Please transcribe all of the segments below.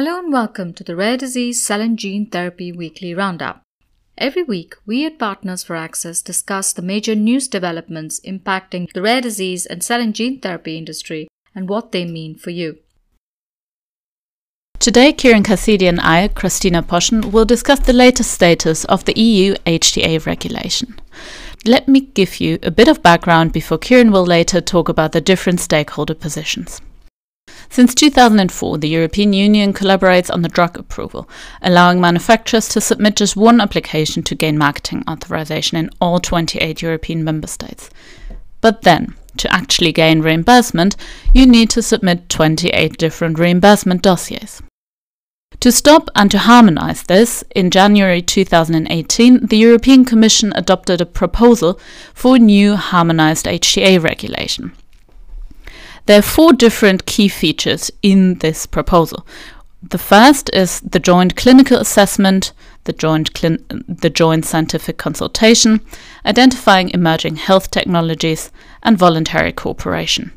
Hello and welcome to the Rare Disease Cell and Gene Therapy Weekly Roundup. Every week, we at Partners for Access discuss the major news developments impacting the rare disease and cell and gene therapy industry and what they mean for you. Today, Kieran Cassidy and I, Christina Poschen, will discuss the latest status of the EU HTA regulation. Let me give you a bit of background before Kieran will later talk about the different stakeholder positions. Since 2004, the European Union collaborates on the drug approval, allowing manufacturers to submit just one application to gain marketing authorization in all 28 European member states. But then, to actually gain reimbursement, you need to submit 28 different reimbursement dossiers. To stop and to harmonize this, in January 2018, the European Commission adopted a proposal for a new harmonized HTA regulation. There are four different key features in this proposal. The first is the joint clinical assessment, the joint, the joint scientific consultation, identifying emerging health technologies, and voluntary cooperation.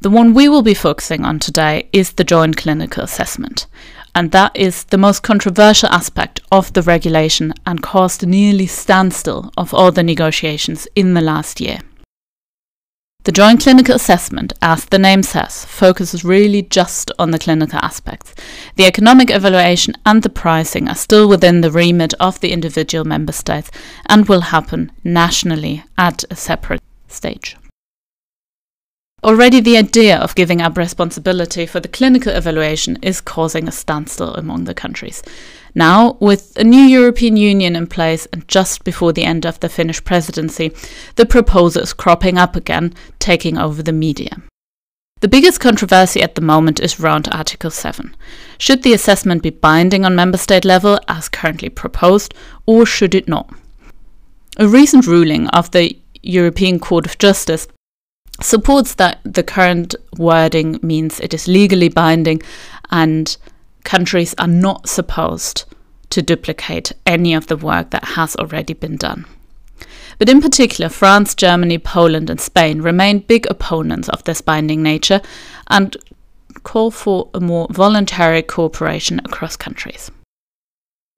The one we will be focusing on today is the joint clinical assessment, and that is the most controversial aspect of the regulation and caused a nearly standstill of all the negotiations in the last year. The joint clinical assessment, as the name says, focuses really just on the clinical aspects. The economic evaluation and the pricing are still within the remit of the individual member states and will happen nationally at a separate stage. Already, the idea of giving up responsibility for the clinical evaluation is causing a standstill among the countries. Now, with a new European Union in place and just before the end of the Finnish presidency, the proposal is cropping up again, taking over the media. The biggest controversy at the moment is around Article 7. Should the assessment be binding on member state level, as currently proposed, or should it not? A recent ruling of the European Court of Justice supports that the current wording means it is legally binding and countries are not supposed to duplicate any of the work that has already been done. But in particular, France, Germany, Poland, and Spain remain big opponents of this binding nature and call for a more voluntary cooperation across countries.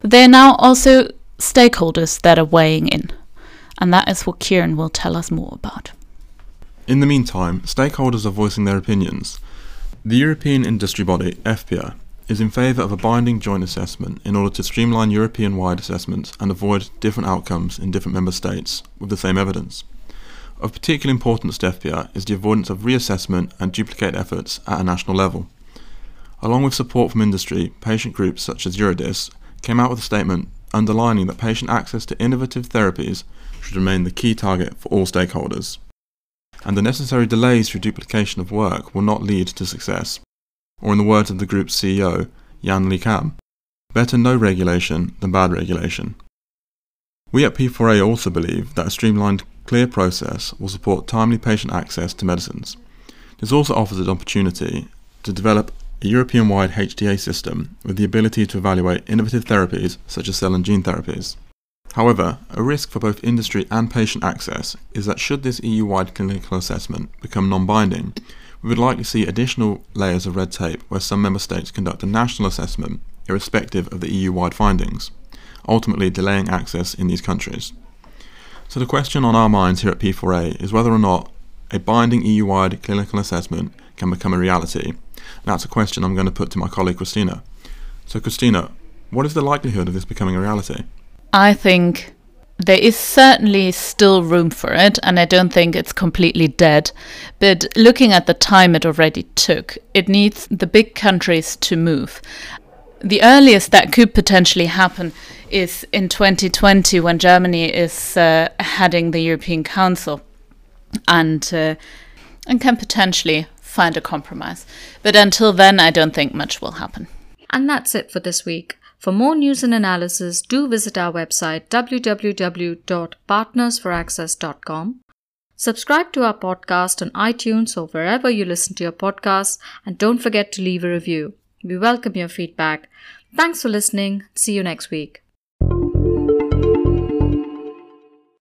There are now also stakeholders that are weighing in, and that is what Kieran will tell us more about. In the meantime, stakeholders are voicing their opinions. The European industry body, EFPIA, is in favour of a binding joint assessment in order to streamline European wide assessments and avoid different outcomes in different member states with the same evidence. Of particular importance to EFPIA is the avoidance of reassessment and duplicate efforts at a national level. Along with support from industry, patient groups such as EURORDIS came out with a statement underlining that patient access to innovative therapies should remain the key target for all stakeholders and the necessary delays through duplication of work will not lead to success. Or in the words of the group's CEO, Yann Le Cam, better no regulation than bad regulation. We at P4A also believe that a streamlined, clear process will support timely patient access to medicines. This also offers an opportunity to develop a European wide HTA system with the ability to evaluate innovative therapies such as cell and gene therapies. However, a risk for both industry and patient access is that should this EU-wide clinical assessment become non-binding, we would likely see additional layers of red tape where some member states conduct a national assessment irrespective of the EU-wide findings, ultimately delaying access in these countries. So the question on our minds here at P4A is whether or not a binding EU-wide clinical assessment can become a reality. And that's a question I'm going to put to my colleague Christina. So Christina, what is the likelihood of this becoming a reality? I think there is certainly still room for it, and I don't think it's completely dead. But looking at the time it already took, it needs the big countries to move. The earliest that could potentially happen is in 2020 when Germany is uh, heading the European Council and uh, and can potentially find a compromise. But until then, I don't think much will happen. And that's it for this week. For more news and analysis, do visit our website www.partnersforaccess.com. Subscribe to our podcast on iTunes or wherever you listen to your podcasts, and don't forget to leave a review. We welcome your feedback. Thanks for listening. See you next week.